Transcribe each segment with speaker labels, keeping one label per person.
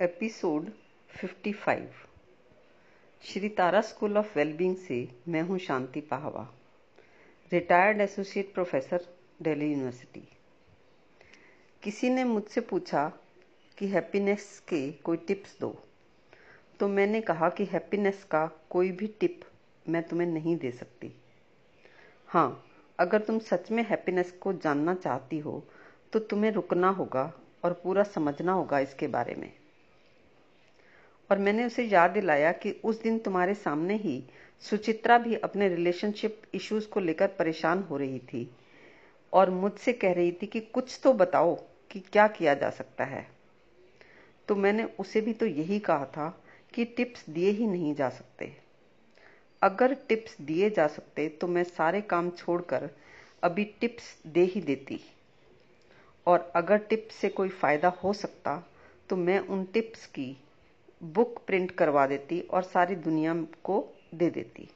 Speaker 1: Episode 55 Shri Tara school of wellbeing से मैं हूँ Shanti Pahwa, retired associate professor, Delhi university. किसी ने मुझसे पूछा कि हैप्पीनेस के कोई टिप्स दो तो मैंने कहा कि हैप्पीनेस का कोई भी टिप मैं तुम्हें नहीं दे सकती। हाँ अगर तुम सच में हैप्पीनेस को जानना चाहती हो तो तुम्हें रुकना होगा और पूरा समझना होगा इसके बारे में। और मैंने उसे याद दिलाया कि उस दिन तुम्हारे सामने ही सुचित्रा भी अपने रिलेशनशिप इश्यूज़ को लेकर परेशान हो रही थी और मुझसे कह रही थी कि कुछ तो बताओ कि क्या किया जा सकता है। तो मैंने उसे भी तो यही कहा था कि टिप्स दिए ही नहीं जा सकते। अगर टिप्स दिए जा सकते तो मैं सारे काम छोड़कर अभी टिप्स दे ही देती। और अगर टिप्स से कोई फ़ायदा हो सकता तो मैं उन टिप्स की बुक प्रिंट करवा देती और सारी दुनिया को दे देती।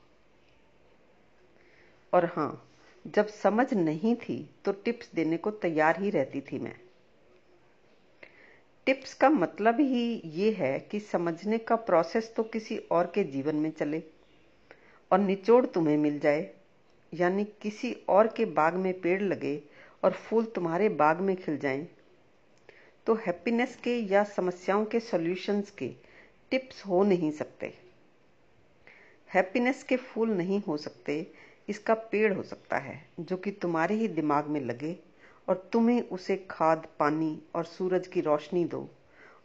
Speaker 1: और हाँ जब समझ नहीं थी तो टिप्स देने को तैयार ही रहती थी मैं। टिप्स का मतलब ही ये है कि समझने का प्रोसेस तो किसी और के जीवन में चले और निचोड़ तुम्हें मिल जाए यानी किसी और के बाग में पेड़ लगे और फूल तुम्हारे बाग में खिल जाएँ, तो हैप्पीनेस के या समस्याओं के सॉल्यूशंस के टिप्स हो नहीं सकते। हैप्पीनेस के फूल नहीं हो सकते, इसका पेड़ हो सकता है, जो कि तुम्हारे ही दिमाग में लगे और तुम्हें उसे खाद, पानी और सूरज की रोशनी दो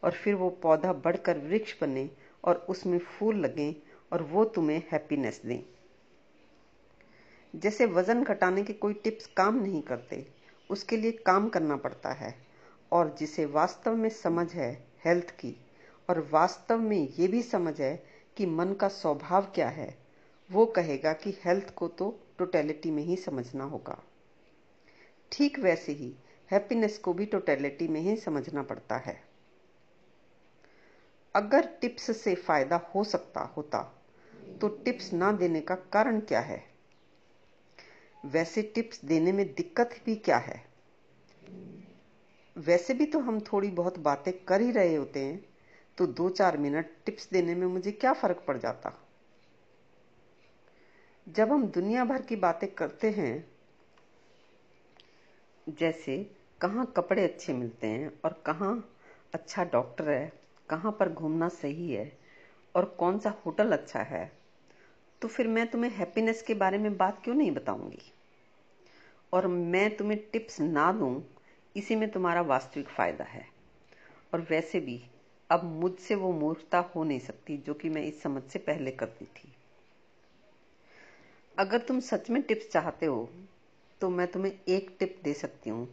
Speaker 1: और फिर वो पौधा बढ़कर वृक्ष बने और उसमें फूल लगें और वो तुम्हें हैप्पीनेस दें। जैसे वज़न घटाने के कोई टिप्स काम नहीं करते, उसके लिए काम करना पड़ता है और जिसे वास्तव में समझ है, हेल्थ की और वास्तव में ये भी समझ है कि मन का स्वभाव क्या है। वो कहेगा कि हेल्थ को तो टोटेलिटी में ही समझना होगा। ठीक वैसे ही हैप्पीनेस को भी टोटेलिटी में ही समझना पड़ता है। अगर टिप्स से फ़ायदा हो सकता होता तो टिप्स ना देने का कारण क्या है? वैसे टिप्स देने में दिक्कत भी क्या है? वैसे भी तो हम थोड़ी बहुत बातें कर ही रहे होते हैं। तो दो चार मिनट टिप्स देने में मुझे क्या फ़र्क पड़ जाता? जब हम दुनिया भर की बातें करते हैं, जैसे कहाँ कपड़े अच्छे मिलते हैं और कहाँ अच्छा डॉक्टर है, कहाँ पर घूमना सही है और कौन सा होटल अच्छा है तो फिर मैं तुम्हें हैप्पीनेस के बारे में बात क्यों नहीं बताऊँगी? और मैं तुम्हें टिप्स ना दूँ, इसी में तुम्हारा वास्तविक फ़ायदा है। और वैसे भी अब मुझसे वो मूर्खता हो नहीं सकती, जो कि मैं इस समझ से पहले करती थी। अगर तुम सच में टिप्स चाहते हो तो मैं तुम्हें एक टिप दे सकती हूँ,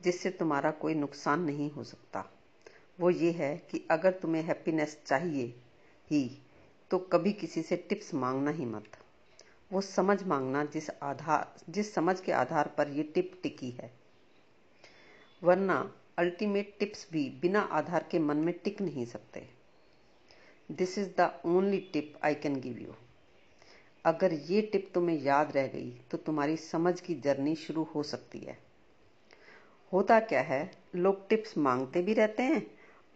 Speaker 1: जिससे तुम्हारा कोई नुकसान नहीं हो सकता। वो ये है कि अगर तुम्हें हैप्पीनेस चाहिए ही तो कभी किसी से टिप्स मांगना ही मत। वो समझ मांगना जिस आधार, जिस समझ के आधार पर ये टिप टिकी है। वरना अल्टीमेट टिप्स भी बिना आधार के मन में टिक नहीं सकते। This is the only tip I can give you अगर ये टिप तुम्हें याद रह गई तो तुम्हारी समझ की जर्नी शुरू हो सकती है। होता क्या है, लोग टिप्स मांगते भी रहते हैं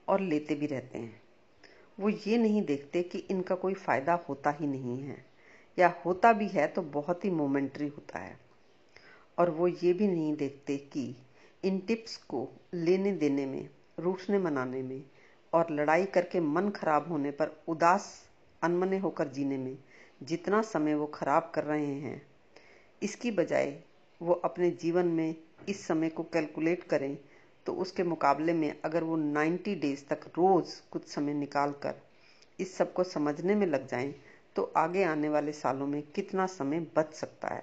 Speaker 1: और लेते भी रहते हैं। वो ये नहीं देखते कि इनका कोई फ़ायदा होता ही नहीं है, या होता भी है तो बहुत ही मोमेंट्री होता है। और वो ये भी नहीं देखते कि इन टिप्स को लेने देने में, रूठने मनाने में और लड़ाई करके मन खराब होने पर उदास, अनमने होकर जीने में जितना समय वो खराब कर रहे हैं, इसकी बजाय वो अपने जीवन में इस समय को कैलकुलेट करें तो उसके मुकाबले में अगर वो 90 डेज़ तक रोज कुछ समय निकाल कर इस सबको समझने में लग जाएँ तो आगे आने वाले सालों में कितना समय बच सकता है।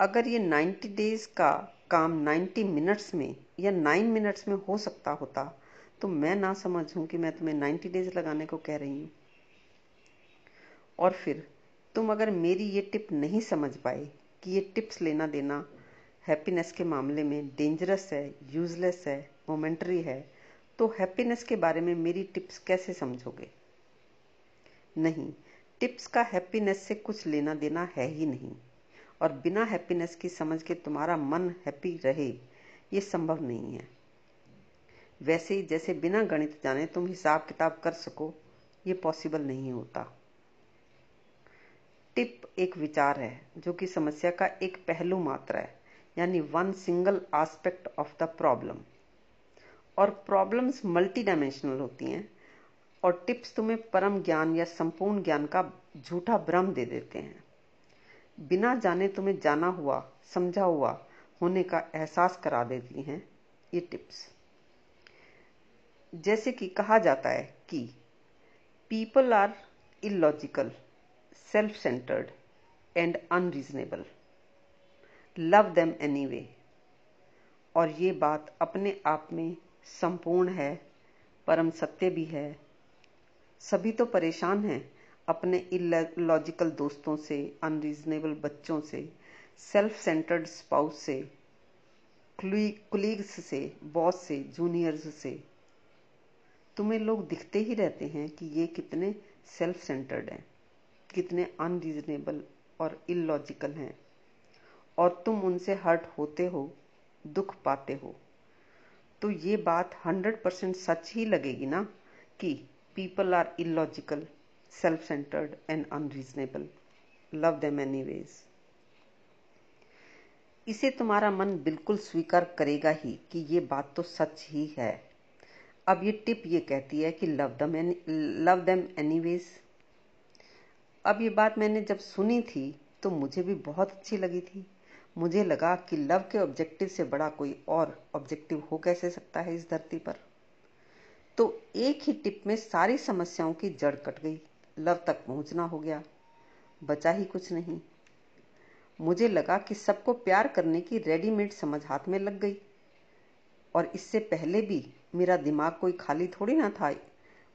Speaker 1: अगर ये 90 डेज़ का काम 90 मिनट्स में या 9 मिनट्स में हो सकता होता तो मैं ना समझूं कि मैं तुम्हें 90 डेज़ लगाने को कह रही हूँ। और फिर, तुम अगर मेरी ये टिप नहीं समझ पाए कि ये टिप्स लेना देना हैप्पीनेस के मामले में डेंजरस है यूजलेस है मोमेंट्री है तो हैप्पीनेस के बारे में मेरी टिप्स कैसे समझोगे? नहीं, टिप्स का हैप्पीनेस से कुछ लेना देना है ही नहीं। और बिना हैप्पीनेस की समझ के तुम्हारा मन हैप्पी रहे, ये संभव नहीं है। वैसे ही जैसे बिना गणित जाने तुम हिसाब किताब कर सको, ये पॉसिबल नहीं होता। टिप एक विचार है, जो कि समस्या का एक पहलू मात्र है, यानी one single aspect of the problem और प्रॉब्लम्स मल्टी डायमेंशनल होती हैं, और टिप्स तुम्हें परम ज्ञान या संपूर्ण ज्ञान का झूठा भ्रम दे देते हैं। बिना जाने तुम्हें जाना हुआ, समझा हुआ होने का एहसास करा देती हैं ये टिप्स। जैसे कि कहा जाता है कि people are illogical self centered and unreasonable love them anyway और ये बात अपने आप में संपूर्ण है, परम सत्य भी है। सभी तो परेशान हैं अपने इलॉजिकल दोस्तों से अनरीजनेबल बच्चों से सेल्फ सेंटर्ड स्पाउस से कुलीग्स से बॉस से जूनियर्स से, तुम्हें लोग दिखते ही रहते हैं कि ये कितने सेल्फ सेंटर्ड हैं, कितने अनरीजनेबल और इलॉजिकल हैं। और तुम उनसे हर्ट होते हो, दुख पाते हो। तो ये बात हंड्रेड परसेंट सच ही लगेगी ना कि people are illogical self-centered and unreasonable. Love them anyways. इसे तुम्हारा मन बिल्कुल स्वीकार करेगा ही कि ये बात तो सच ही है। अब ये टिप ये कहती है कि love them love them anyways अब ये बात मैंने जब सुनी थी तो मुझे भी बहुत अच्छी लगी थी। मुझे लगा कि लव के ऑब्जेक्टिव से बड़ा कोई और ऑब्जेक्टिव हो कैसे सकता है इस धरती पर? तो एक ही टिप में सारी समस्याओं की जड़ कट गई। लव तक पहुँचना हो गया। बचा ही कुछ नहीं। मुझे लगा कि सबको प्यार करने की रेडीमेड समझ हाथ में लग गई। और इससे पहले भी मेरा दिमाग कोई खाली थोड़ी ना था।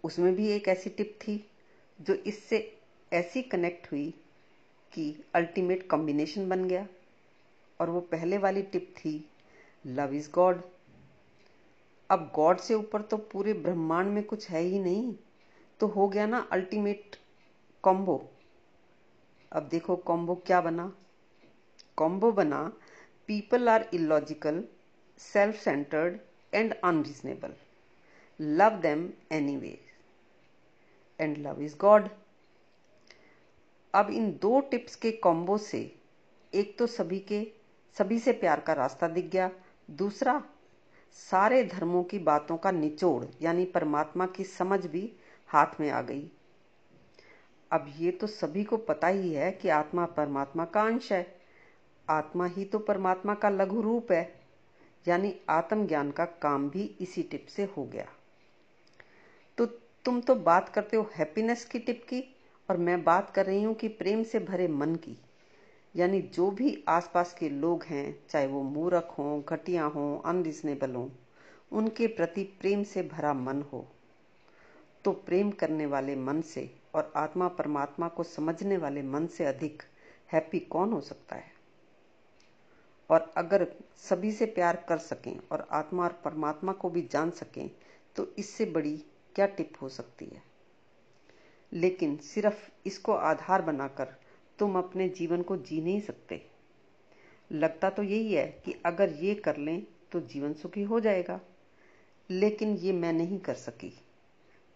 Speaker 1: उसमें भी एक ऐसी टिप थी, जो इससे ऐसी कनेक्ट हुई कि अल्टीमेट कॉम्बिनेशन बन गया। और वो पहले वाली टिप थी लव इज़ गॉड अब गॉड से ऊपर तो पूरे ब्रह्मांड में कुछ है ही नहीं। तो हो गया ना अल्टीमेट कॉम्बो अब देखो कॉम्बो क्या बना? कॉम्बो बना people are illogical self centered and unreasonable love them anyway and love is god अब इन दो टिप्स के कॉम्बो से, एक तो सभी के, सभी से प्यार का रास्ता दिख गया। दूसरा, सारे धर्मों की बातों का निचोड़, यानी परमात्मा की समझ भी हाथ में आ गई। अब ये तो सभी को पता ही है कि आत्मा परमात्मा का अंश है। आत्मा ही तो परमात्मा का लघु रूप है, यानी आत्मज्ञान का काम भी इसी टिप से हो गया। तो तुम तो बात करते हो हैप्पीनेस की टिप की, और मैं बात कर रही हूँ कि प्रेम से भरे मन की। यानी जो भी आसपास के लोग हैं, चाहे वो मूर्ख हों, घटिया हों, अनरिजनेबल हों, उनके प्रति प्रेम से भरा मन हो। तो प्रेम करने वाले मन से और आत्मा परमात्मा को समझने वाले मन से अधिक हैप्पी कौन हो सकता है? और अगर सभी से प्यार कर सकें और आत्मा और परमात्मा को भी जान सकें तो इससे बड़ी क्या टिप हो सकती है? लेकिन सिर्फ़ इसको आधार बनाकर तुम अपने जीवन को जी नहीं सकते। लगता तो यही है कि अगर ये कर लें तो जीवन सुखी हो जाएगा। लेकिन ये मैं नहीं कर सकी।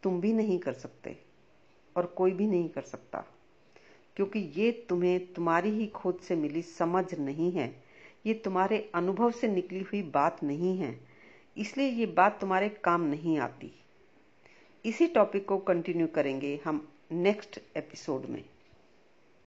Speaker 1: तुम भी नहीं कर सकते और कोई भी नहीं कर सकता। क्योंकि ये तुम्हें तुम्हारी ही खोज से मिली समझ नहीं है। ये तुम्हारे अनुभव से निकली हुई बात नहीं है। इसलिए ये बात तुम्हारे काम नहीं आती। इसी टॉपिक को कंटिन्यू करेंगे हम नेक्स्ट एपिसोड में।